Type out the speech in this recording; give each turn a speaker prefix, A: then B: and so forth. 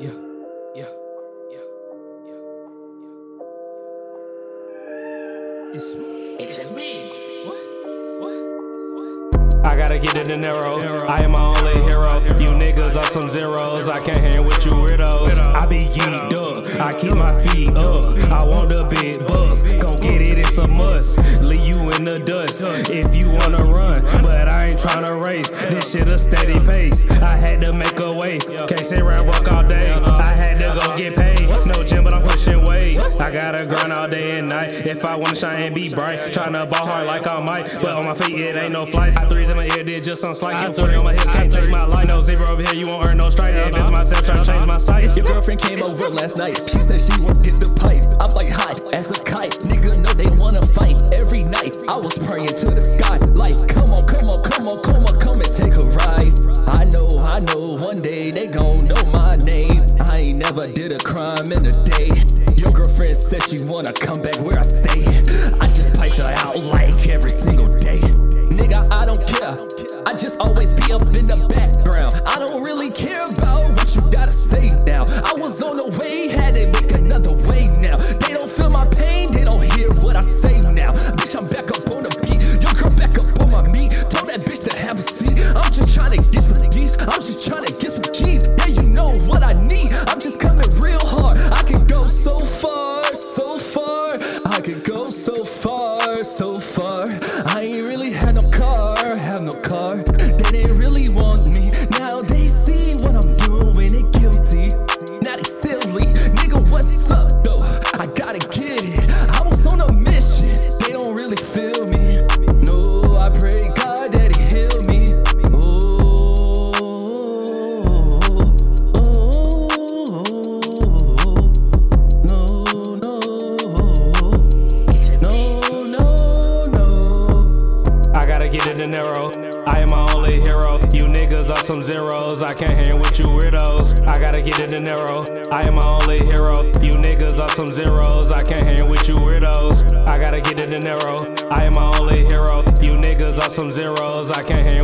A: Yeah, yeah, yeah, yeah, yeah. It's me.
B: It's me.
A: What? What?
C: I gotta get it in narrow. I am my only hero. You niggas are some zeros. I can't hang with you weirdos. I be geeked up. I keep my feet up. I want the big bus. Gon' get it, it's a must. Leave you in the dust if you wanna run. But I ain't tryna race. This shit a steady pace. I had to make a way. Can't sit around walk all day. I I gotta grind all day and night. If I wanna shine and be bright, tryna ball hard like I might. But on my feet, it ain't no flights. I threes in my ear, did just some slight. I 40 on my hip, can't take my life. No zero over here, you won't earn no strike. If uh-huh. it's myself, tryna change my sight.
D: Your girlfriend came over last night. She said she won't get the pipe. I'm like hot as a kite. Nigga know they wanna fight every night. I was praying to the sky. Like, come on, come on, come on, come on, come and take a ride. I know, I know, one day they gon' know my name. I ain't never did a crime in a day. Girlfriend said she wanna come back where I stay. I just piped her out like every Can go so
C: in narrow. I am my only hero. You niggas are some zeros. I can't hang with you weirdos. I gotta get it in narrow. I am my only hero. You niggas are some zeros. I can't hang with you weirdos. I gotta get it in narrow. I am my only hero. You niggas are some zeros. I can't hang